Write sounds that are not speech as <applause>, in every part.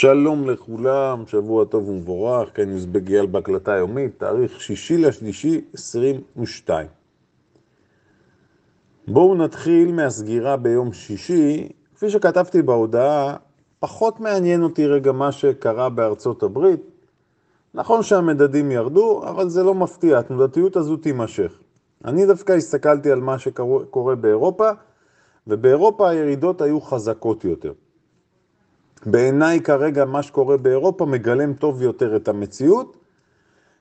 שלום לכולם, שבוע טוב ומבורך, כאן יוזבגיאל בהקלטה היומית, תאריך שישי לשלישי 22. בואו נתחיל מהסגירה ביום שישי. כפי שכתבתי בהודעה, פחות מעניין אותי רגע מה שקרה בארצות הברית. נכון שהמדדים ירדו, אבל זה לא מפתיע, התנודתיות הזו תימשך. אני דווקא הסתכלתי על מה שקורה באירופה, ובאירופה הירידות היו חזקות יותר. בעיניי כרגע מה שקורה באירופה מגלם טוב יותר את המציאות.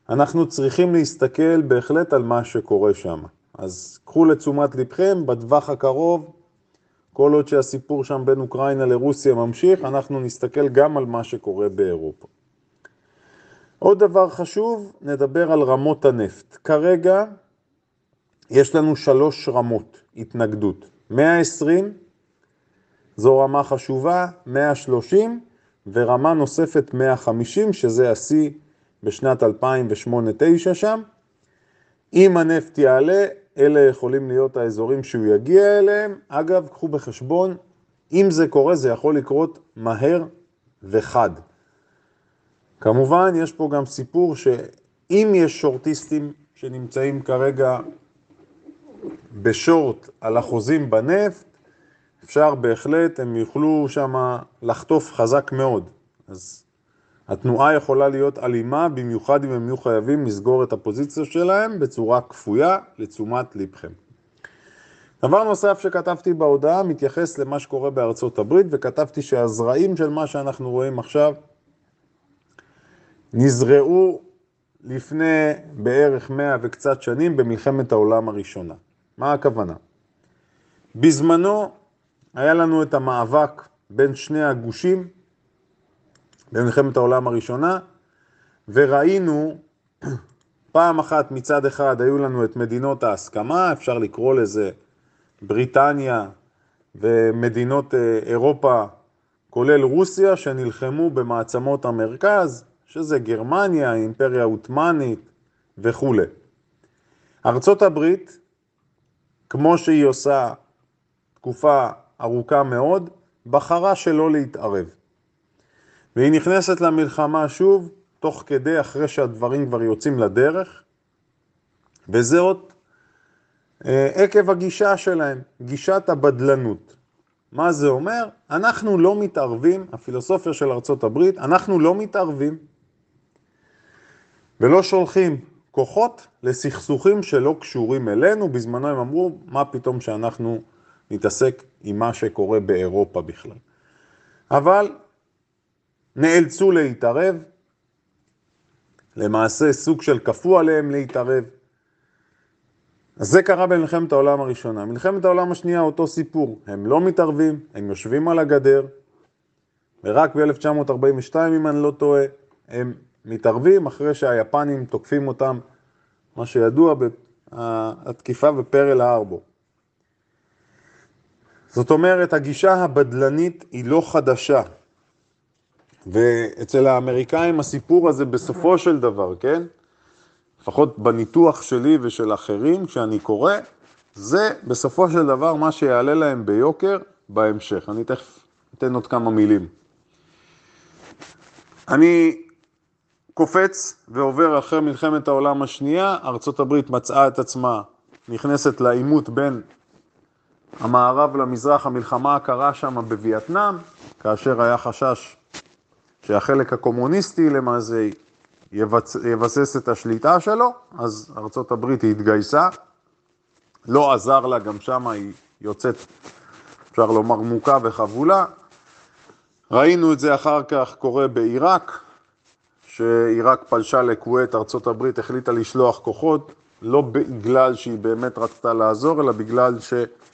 אנחנו צריכים להסתכל בהחלט על מה שקורה שם. אז קחו לתשומת לבכם, בטווח הקרוב, כל עוד שהסיפור שם בין אוקראינה לרוסיה ממשיך, אנחנו נסתכל גם על מה שקורה באירופה. עוד דבר חשוב, נדבר על רמות הנפט. כרגע יש לנו שלוש רמות התנגדות. 120, זו רמה חשובה, 130, ורמה נוספת 150, שזה השיא בשנת 2008-2009 שם. אם הנפט יעלה, אלה יכולים להיות האזורים שהוא יגיע אליהם. אגב, קחו בחשבון, אם זה קורה, זה יכול לקרות מהר וחד. כמובן, יש פה גם סיפור שאם יש שורטיסטים שנמצאים כרגע בשורט על החוזים בנפט, אפשר בהחלט, הם יוכלו שם לחטוף חזק מאוד. אז התנועה יכולה להיות אלימה, במיוחד אם הם יהיו חייבים לסגור את הפוזיציה שלהם בצורה כפויה לתשומת לבכם. דבר נוסף שכתבתי בהודעה מתייחס למה שקורה בארצות הברית, וכתבתי שהזרעים של מה שאנחנו רואים עכשיו נזרעו לפני בערך מאה וקצת שנים במלחמת העולם הראשונה. מה הכוונה? בזמנו היה לנו את המאבק בין שני הגושים במלחמת העולם הראשונה, וראינו <clears throat> פעם אחת מצד אחד היו לנו את מדינות ההסכמה, אפשר לקרוא לזה בריטניה ומדינות אה, אירופה, כולל רוסיה, שנלחמו במעצמות המרכז, שזה גרמניה, האימפריה העות'מאנית וכולי. ארצות הברית, כמו שהיא עושה תקופה ארוכה מאוד, בחרה שלא להתערב. והיא נכנסת למלחמה שוב, תוך כדי, אחרי שהדברים כבר יוצאים לדרך, וזאת אה, עקב הגישה שלהם, גישת הבדלנות. מה זה אומר? אנחנו לא מתערבים, הפילוסופיה של ארצות הברית, אנחנו לא מתערבים ולא שולחים כוחות לסכסוכים שלא קשורים אלינו. בזמנו הם אמרו, מה פתאום שאנחנו נתעסק עם מה שקורה באירופה בכלל. אבל נאלצו להתערב, למעשה סוג של כפו עליהם להתערב. אז זה קרה במלחמת העולם הראשונה. מלחמת העולם השנייה אותו סיפור, הם לא מתערבים, הם יושבים על הגדר, ורק ב-1942, אם אני לא טועה, הם מתערבים אחרי שהיפנים תוקפים אותם, מה שידוע, התקיפה בפרל הארבור. זאת אומרת, הגישה הבדלנית היא לא חדשה. ואצל האמריקאים הסיפור הזה בסופו של דבר, כן? לפחות בניתוח שלי ושל אחרים, כשאני קורא, זה בסופו של דבר מה שיעלה להם ביוקר בהמשך. אני תכף אתן עוד כמה מילים. אני קופץ ועובר אחרי מלחמת העולם השנייה, הברית מצאה את עצמה נכנסת לעימות בין המערב למזרח, המלחמה הקרה שם בווייטנאם, כאשר היה חשש שהחלק הקומוניסטי למעשה יבצ... יבסס את השליטה שלו, אז ארצות הברית התגייסה, לא עזר לה, גם שם היא יוצאת, אפשר לומר, מוכה וחבולה. ראינו את זה אחר כך קורה בעיראק, שעיראק פלשה לכווית, ארצות הברית החליטה לשלוח כוחות, לא בגלל שהיא באמת רצתה לעזור, אלא בגלל ש...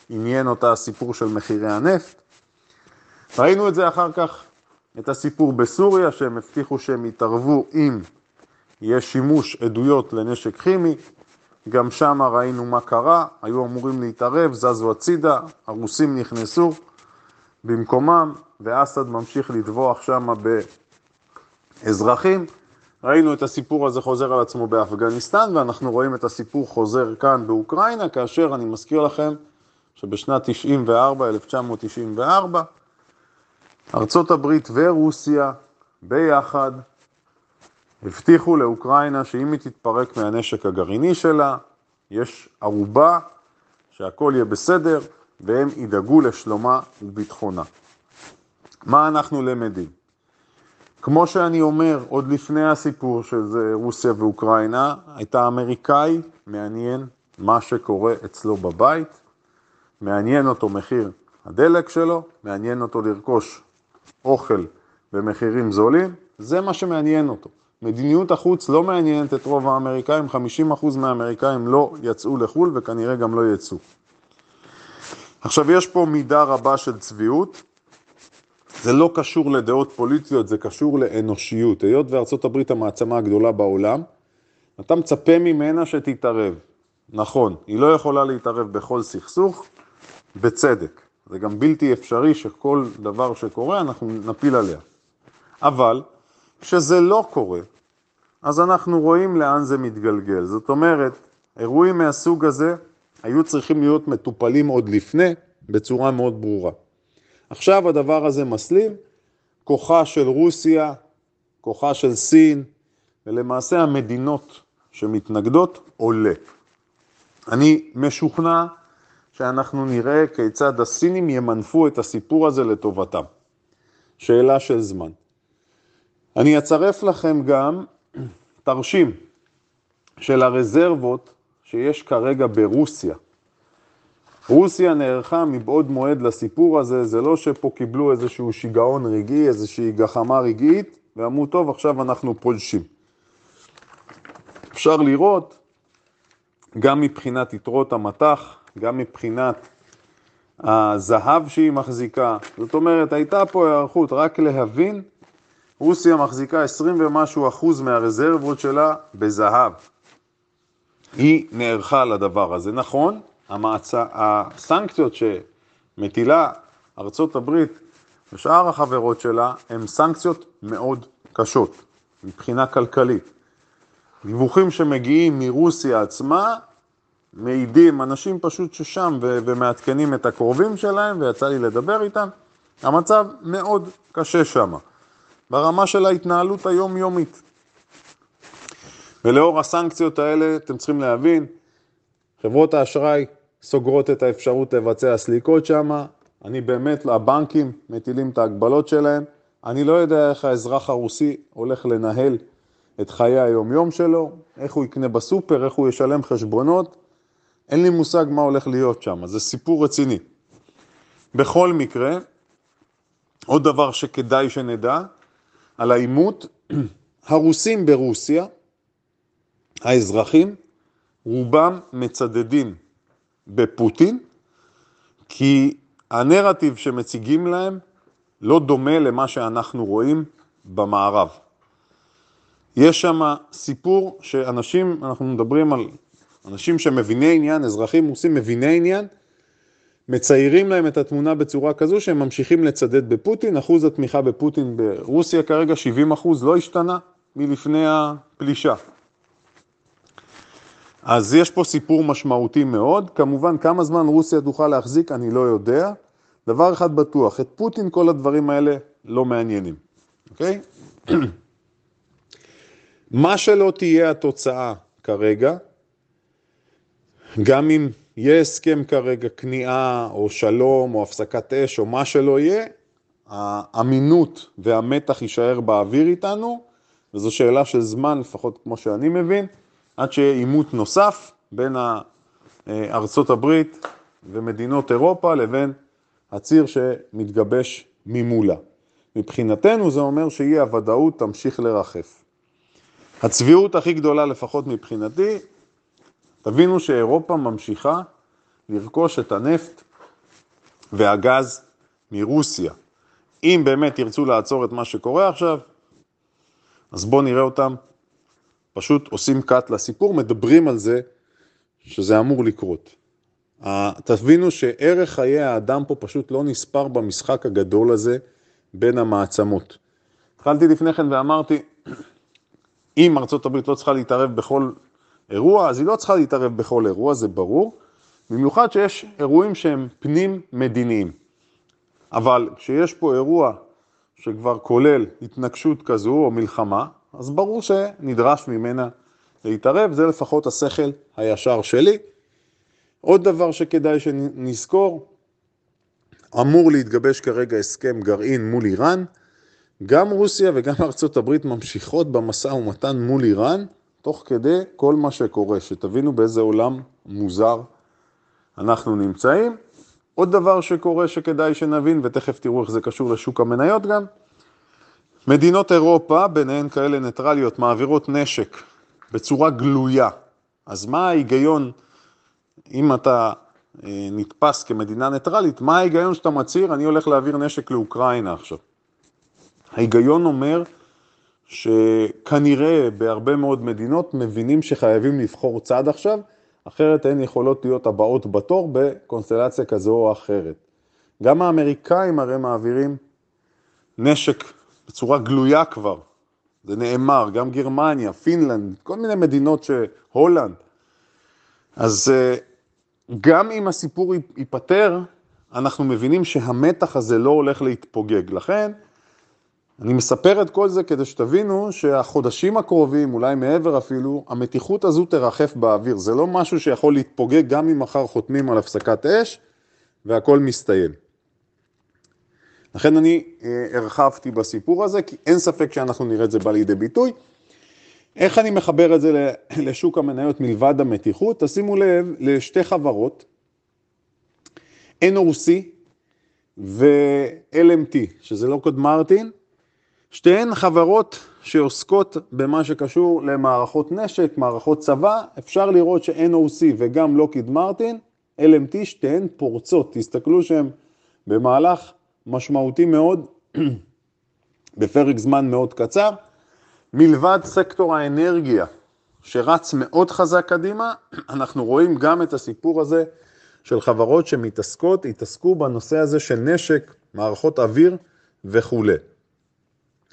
עניין אותה הסיפור של מחירי הנפט. ראינו את זה אחר כך, את הסיפור בסוריה, שהם הבטיחו שהם יתערבו אם יש שימוש עדויות לנשק כימי. גם שם ראינו מה קרה, היו אמורים להתערב, זזו הצידה, הרוסים נכנסו במקומם, ואסד ממשיך לטבוח שם באזרחים. ראינו את הסיפור הזה חוזר על עצמו באפגניסטן, ואנחנו רואים את הסיפור חוזר כאן באוקראינה, כאשר אני מזכיר לכם, שבשנת 94, 1994, ארצות הברית ורוסיה ביחד הבטיחו לאוקראינה שאם היא תתפרק מהנשק הגרעיני שלה, יש ערובה שהכל יהיה בסדר והם ידאגו לשלומה וביטחונה. מה אנחנו למדים? כמו שאני אומר, עוד לפני הסיפור של רוסיה ואוקראינה, הייתה אמריקאי מעניין מה שקורה אצלו בבית, מעניין אותו מחיר הדלק שלו, מעניין אותו לרכוש אוכל במחירים זולים, זה מה שמעניין אותו. מדיניות החוץ לא מעניינת את רוב האמריקאים, 50% מהאמריקאים לא יצאו לחו"ל וכנראה גם לא יצאו. עכשיו יש פה מידה רבה של צביעות, זה לא קשור לדעות פוליטיות, זה קשור לאנושיות. היות וארצות הברית המעצמה הגדולה בעולם, אתה מצפה ממנה שתתערב. נכון, היא לא יכולה להתערב בכל סכסוך, בצדק. זה גם בלתי אפשרי שכל דבר שקורה אנחנו נפיל עליה. אבל כשזה לא קורה, אז אנחנו רואים לאן זה מתגלגל. זאת אומרת, אירועים מהסוג הזה היו צריכים להיות מטופלים עוד לפני, בצורה מאוד ברורה. עכשיו הדבר הזה מסלים, כוחה של רוסיה, כוחה של סין, ולמעשה המדינות שמתנגדות עולה. אני משוכנע שאנחנו נראה כיצד הסינים ימנפו את הסיפור הזה לטובתם. שאלה של זמן. אני אצרף לכם גם תרשים של הרזרבות שיש כרגע ברוסיה. רוסיה נערכה מבעוד מועד לסיפור הזה, זה לא שפה קיבלו איזשהו שיגעון רגעי, איזושהי גחמה רגעית, ואמרו, טוב, עכשיו אנחנו פולשים. אפשר לראות, גם מבחינת יתרות המטח, גם מבחינת הזהב שהיא מחזיקה, זאת אומרת, הייתה פה היערכות רק להבין, רוסיה מחזיקה 20 ומשהו אחוז מהרזרבות שלה בזהב. היא נערכה לדבר הזה. נכון, המעצ... הסנקציות שמטילה ארצות הברית ושאר החברות שלה הן סנקציות מאוד קשות מבחינה כלכלית. דיווחים שמגיעים מרוסיה עצמה מעידים, אנשים פשוט ששם ו- ומעדכנים את הקרובים שלהם ויצא לי לדבר איתם, המצב מאוד קשה שם, ברמה של ההתנהלות היומיומית. ולאור הסנקציות האלה אתם צריכים להבין, חברות האשראי סוגרות את האפשרות לבצע סליקות שם, אני באמת, הבנקים מטילים את ההגבלות שלהם, אני לא יודע איך האזרח הרוסי הולך לנהל את חיי היומיום שלו, איך הוא יקנה בסופר, איך הוא ישלם חשבונות, אין לי מושג מה הולך להיות שם, זה סיפור רציני. בכל מקרה, עוד דבר שכדאי שנדע, על העימות, <clears throat> הרוסים ברוסיה, האזרחים, רובם מצדדים בפוטין, כי הנרטיב שמציגים להם לא דומה למה שאנחנו רואים במערב. יש שם סיפור שאנשים, אנחנו מדברים על אנשים שמביני עניין, אזרחים רוסים מביני עניין, מציירים להם את התמונה בצורה כזו שהם ממשיכים לצדד בפוטין, אחוז התמיכה בפוטין ברוסיה כרגע 70 אחוז, לא השתנה מלפני הפלישה. אז יש פה סיפור משמעותי מאוד, כמובן כמה זמן רוסיה תוכל להחזיק אני לא יודע, דבר אחד בטוח, את פוטין כל הדברים האלה לא מעניינים, אוקיי? <clears throat> מה שלא תהיה התוצאה כרגע, גם אם יהיה הסכם כרגע כניעה או שלום או הפסקת אש או מה שלא יהיה, האמינות והמתח יישאר באוויר איתנו, וזו שאלה של זמן, לפחות כמו שאני מבין, עד שיהיה עימות נוסף בין ארצות הברית ומדינות אירופה לבין הציר שמתגבש ממולה. מבחינתנו זה אומר שאי הוודאות תמשיך לרחף. הצביעות הכי גדולה, לפחות מבחינתי, תבינו שאירופה ממשיכה לרכוש את הנפט והגז מרוסיה. אם באמת ירצו לעצור את מה שקורה עכשיו, אז בואו נראה אותם פשוט עושים קאט לסיפור, מדברים על זה שזה אמור לקרות. תבינו שערך חיי האדם פה פשוט לא נספר במשחק הגדול הזה בין המעצמות. התחלתי לפני כן ואמרתי, אם ארה"ב לא צריכה להתערב בכל אירוע, אז היא לא צריכה להתערב בכל אירוע, זה ברור, במיוחד שיש אירועים שהם פנים מדיניים. אבל כשיש פה אירוע שכבר כולל התנגשות כזו או מלחמה, אז ברור שנדרש ממנה להתערב, זה לפחות השכל הישר שלי. עוד דבר שכדאי שנזכור, אמור להתגבש כרגע הסכם גרעין מול איראן. גם רוסיה וגם ארצות הברית ממשיכות במשא ומתן מול איראן, תוך כדי כל מה שקורה, שתבינו באיזה עולם מוזר אנחנו נמצאים. עוד דבר שקורה שכדאי שנבין, ותכף תראו איך זה קשור לשוק המניות גם, מדינות אירופה, ביניהן כאלה ניטרליות, מעבירות נשק בצורה גלויה. אז מה ההיגיון, אם אתה אה, נתפס כמדינה ניטרלית, מה ההיגיון שאתה מצהיר, אני הולך להעביר נשק לאוקראינה עכשיו? ההיגיון אומר שכנראה בהרבה מאוד מדינות מבינים שחייבים לבחור צד עכשיו, אחרת הן יכולות להיות הבאות בתור בקונסטלציה כזו או אחרת. גם האמריקאים הרי מעבירים נשק בצורה גלויה כבר, זה נאמר, גם גרמניה, פינלנד, כל מיני מדינות ש... הולנד. אז אה, גם אם הסיפור ייפתר, אנחנו מבינים שהמתח הזה לא הולך להתפוגג. לכן, אני מספר את כל זה כדי שתבינו שהחודשים הקרובים, אולי מעבר אפילו, המתיחות הזו תרחף באוויר. זה לא משהו שיכול להתפוגג גם אם מחר חותמים על הפסקת אש והכל מסתיים. לכן אני אה, הרחבתי בסיפור הזה, כי אין ספק שאנחנו נראה את זה בא לידי ביטוי. איך אני מחבר את זה <coughs> לשוק המניות מלבד המתיחות? תשימו לב לשתי חברות, NOC ו-LMT, שזה לא קוד מרטין, שתיהן חברות שעוסקות במה שקשור למערכות נשק, מערכות צבא, אפשר לראות ש-NOC וגם לוקיד מרטין, LMT, שתיהן פורצות, תסתכלו שהן במהלך משמעותי מאוד, <clears throat> בפרק זמן מאוד קצר, מלבד סקטור האנרגיה, שרץ מאוד חזק קדימה, <clears throat> אנחנו רואים גם את הסיפור הזה של חברות שמתעסקות, התעסקו בנושא הזה של נשק, מערכות אוויר וכולי.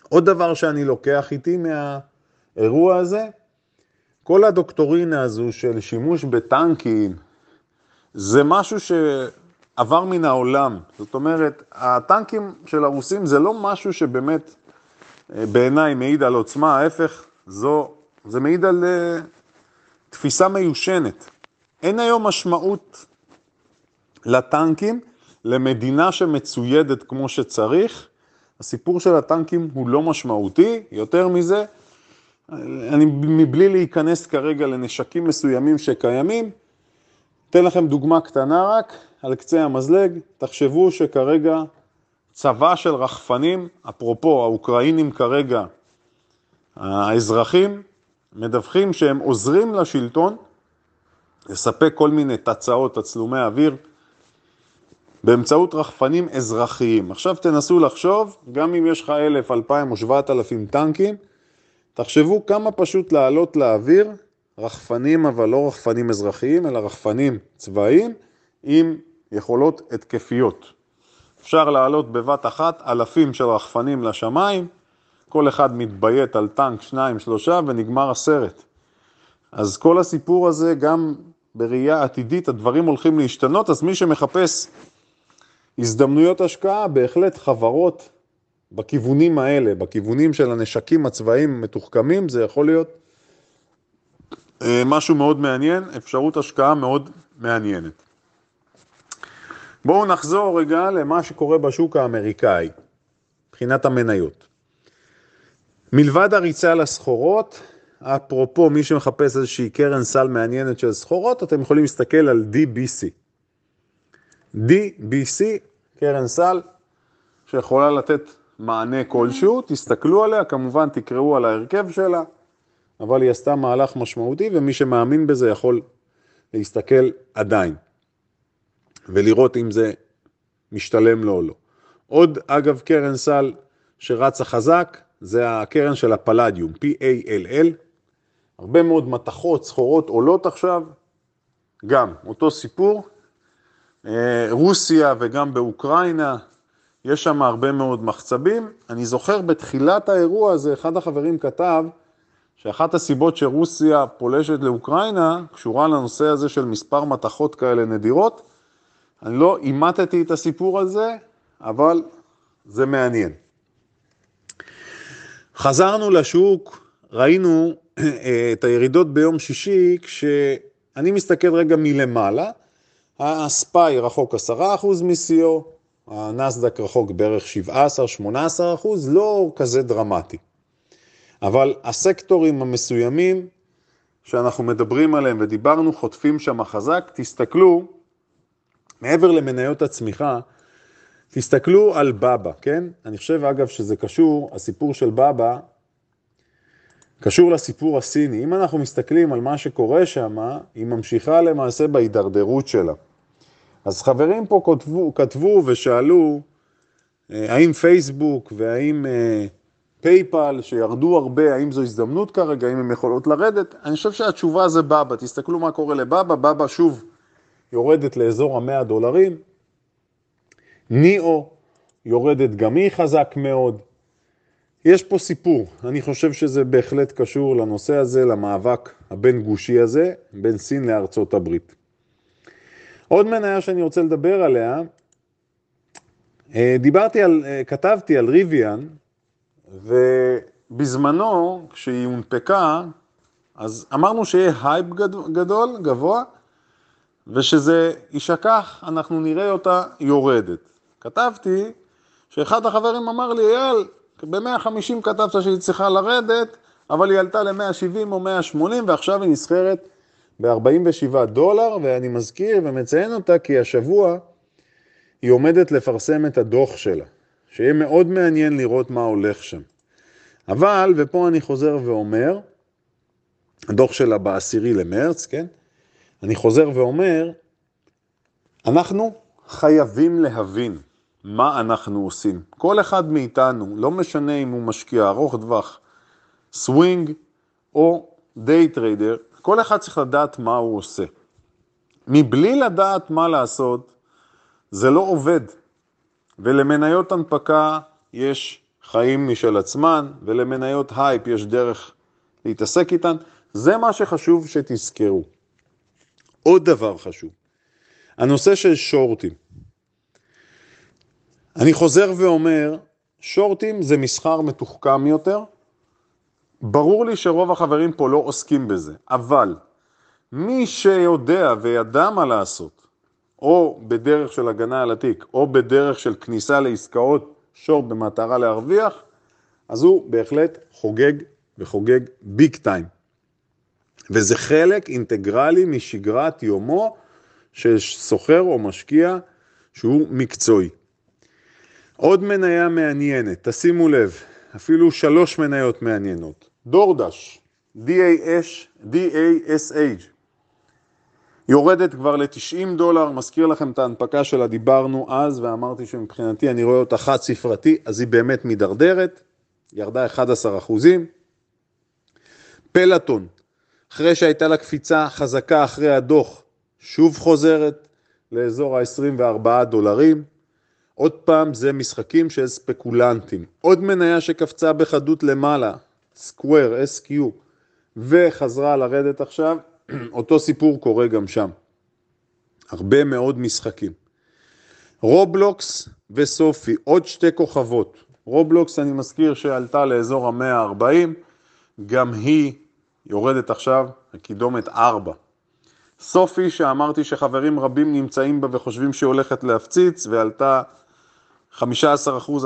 עוד דבר שאני לוקח איתי מהאירוע הזה, כל הדוקטורינה הזו של שימוש בטנקים, זה משהו שעבר מן העולם. זאת אומרת, הטנקים של הרוסים זה לא משהו שבאמת אה, בעיניי מעיד על עוצמה, ההפך, זו, זה מעיד על uh, תפיסה מיושנת. אין היום משמעות לטנקים, למדינה שמצוידת כמו שצריך, הסיפור של הטנקים הוא לא משמעותי, יותר מזה, אני מבלי להיכנס כרגע לנשקים מסוימים שקיימים, אתן לכם דוגמה קטנה רק, על קצה המזלג, תחשבו שכרגע צבא של רחפנים, אפרופו האוקראינים כרגע, האזרחים, מדווחים שהם עוזרים לשלטון לספק כל מיני תצעות, תצלומי אוויר, באמצעות רחפנים אזרחיים. עכשיו תנסו לחשוב, גם אם יש לך אלף, אלפיים או שבעת אלפים טנקים, תחשבו כמה פשוט לעלות לאוויר רחפנים, אבל לא רחפנים אזרחיים, אלא רחפנים צבאיים עם יכולות התקפיות. אפשר לעלות בבת אחת אלפים של רחפנים לשמיים, כל אחד מתביית על טנק, שניים, שלושה, ונגמר הסרט. אז כל הסיפור הזה, גם בראייה עתידית, הדברים הולכים להשתנות, אז מי שמחפש הזדמנויות השקעה, בהחלט חברות בכיוונים האלה, בכיוונים של הנשקים הצבאיים המתוחכמים, זה יכול להיות משהו מאוד מעניין, אפשרות השקעה מאוד מעניינת. בואו נחזור רגע למה שקורה בשוק האמריקאי, מבחינת המניות. מלבד הריצה לסחורות, אפרופו מי שמחפש איזושהי קרן סל מעניינת של סחורות, אתם יכולים להסתכל על DBC. DBC, קרן סל, שיכולה לתת מענה כלשהו, תסתכלו עליה, כמובן תקראו על ההרכב שלה, אבל היא עשתה מהלך משמעותי, ומי שמאמין בזה יכול להסתכל עדיין, ולראות אם זה משתלם לו או לא. עוד, אגב, קרן סל שרצה חזק, זה הקרן של הפלדיום, P-A-L-L, הרבה מאוד מתכות, סחורות עולות עכשיו, גם אותו סיפור, אה, רוסיה וגם באוקראינה, יש שם הרבה מאוד מחצבים. אני זוכר בתחילת האירוע הזה, אחד החברים כתב שאחת הסיבות שרוסיה פולשת לאוקראינה קשורה לנושא הזה של מספר מתכות כאלה נדירות. אני לא אימטתי את הסיפור הזה, אבל זה מעניין. חזרנו לשוק, ראינו אה, את הירידות ביום שישי, כשאני מסתכל רגע מלמעלה, הספיי רחוק 10% מ-CO, הנסדק רחוק בערך 17-18%, לא כזה דרמטי. אבל הסקטורים המסוימים שאנחנו מדברים עליהם ודיברנו, חוטפים שם חזק, תסתכלו, מעבר למניות הצמיחה, תסתכלו על בבא, כן? אני חושב אגב שזה קשור, הסיפור של בבא קשור לסיפור הסיני. אם אנחנו מסתכלים על מה שקורה שם, היא ממשיכה למעשה בהידרדרות שלה. אז חברים פה כתבו, כתבו ושאלו, אה, האם פייסבוק והאם אה, פייפל שירדו הרבה, האם זו הזדמנות כרגע, האם הן יכולות לרדת? אני חושב שהתשובה זה בבא, תסתכלו מה קורה לבבא, בבא שוב יורדת לאזור המאה דולרים, ניאו יורדת גם היא חזק מאוד. יש פה סיפור, אני חושב שזה בהחלט קשור לנושא הזה, למאבק הבין גושי הזה, בין סין לארצות הברית. עוד מניה שאני רוצה לדבר עליה, אה, דיברתי על, אה, כתבתי על ריביאן, ובזמנו, כשהיא הונפקה, אז אמרנו שיהיה הייפ גדול, גבוה, ושזה יישכח, אנחנו נראה אותה יורדת. כתבתי שאחד החברים אמר לי, אייל, ב-150 כתבת שהיא צריכה לרדת, אבל היא עלתה ל-170 או 180 ועכשיו היא נסחרת ב-47 דולר, ואני מזכיר ומציין אותה כי השבוע היא עומדת לפרסם את הדוח שלה, שיהיה מאוד מעניין לראות מה הולך שם. אבל, ופה אני חוזר ואומר, הדוח שלה בעשירי למרץ, כן? אני חוזר ואומר, אנחנו חייבים להבין מה אנחנו עושים. כל אחד מאיתנו, לא משנה אם הוא משקיע ארוך טווח, סווינג או day trader, כל אחד צריך לדעת מה הוא עושה. מבלי לדעת מה לעשות, זה לא עובד. ולמניות הנפקה יש חיים משל עצמן, ולמניות הייפ יש דרך להתעסק איתן. זה מה שחשוב שתזכרו. עוד דבר חשוב, הנושא של שורטים. אני חוזר ואומר, שורטים זה מסחר מתוחכם יותר. ברור לי שרוב החברים פה לא עוסקים בזה, אבל מי שיודע וידע מה לעשות, או בדרך של הגנה על התיק, או בדרך של כניסה לעסקאות שורט במטרה להרוויח, אז הוא בהחלט חוגג וחוגג ביג טיים. וזה חלק אינטגרלי משגרת יומו של סוחר או משקיע שהוא מקצועי. עוד מניה מעניינת, תשימו לב, אפילו שלוש מניות מעניינות. דורדש, DAS, DASH, יורדת כבר ל-90 דולר, מזכיר לכם את ההנפקה שלה, דיברנו אז ואמרתי שמבחינתי אני רואה אותה חד ספרתי, אז היא באמת מידרדרת, ירדה 11 אחוזים. פלטון, אחרי שהייתה לה קפיצה חזקה אחרי הדוח, שוב חוזרת לאזור ה-24 דולרים. עוד פעם, זה משחקים של ספקולנטים. עוד מניה שקפצה בחדות למעלה, סקוואר, SQ, וחזרה לרדת עכשיו, <clears throat> אותו סיפור קורה גם שם. הרבה מאוד משחקים. רובלוקס וסופי, עוד שתי כוכבות. רובלוקס, אני מזכיר שעלתה לאזור המאה ה-40, גם היא יורדת עכשיו לקידומת 4. סופי, שאמרתי שחברים רבים נמצאים בה וחושבים שהיא הולכת להפציץ, ועלתה 15%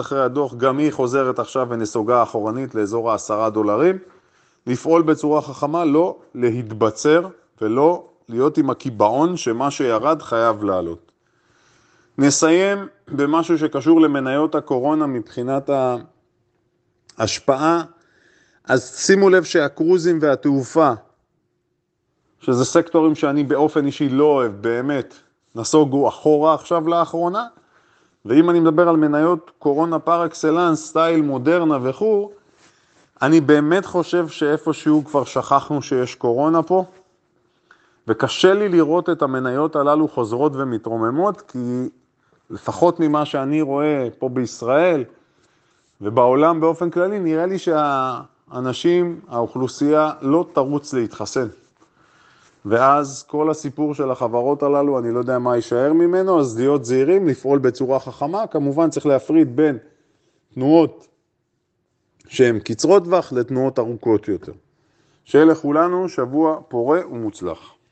אחרי הדוח, גם היא חוזרת עכשיו ונסוגה אחורנית לאזור ה-10 דולרים. לפעול בצורה חכמה, לא להתבצר ולא להיות עם הקיבעון שמה שירד חייב לעלות. נסיים במשהו שקשור למניות הקורונה מבחינת ההשפעה. אז שימו לב שהקרוזים והתעופה, שזה סקטורים שאני באופן אישי לא אוהב, באמת, נסוגו אחורה עכשיו לאחרונה. ואם אני מדבר על מניות קורונה פר אקסלנס, סטייל מודרנה וכו', אני באמת חושב שאיפשהו כבר שכחנו שיש קורונה פה, וקשה לי לראות את המניות הללו חוזרות ומתרוממות, כי לפחות ממה שאני רואה פה בישראל ובעולם באופן כללי, נראה לי שהאנשים, האוכלוסייה, לא תרוץ להתחסן. ואז כל הסיפור של החברות הללו, אני לא יודע מה יישאר ממנו, אז להיות זהירים, לפעול בצורה חכמה. כמובן צריך להפריד בין תנועות שהן קצרות טווח לתנועות ארוכות יותר. שיהיה לכולנו שבוע פורה ומוצלח.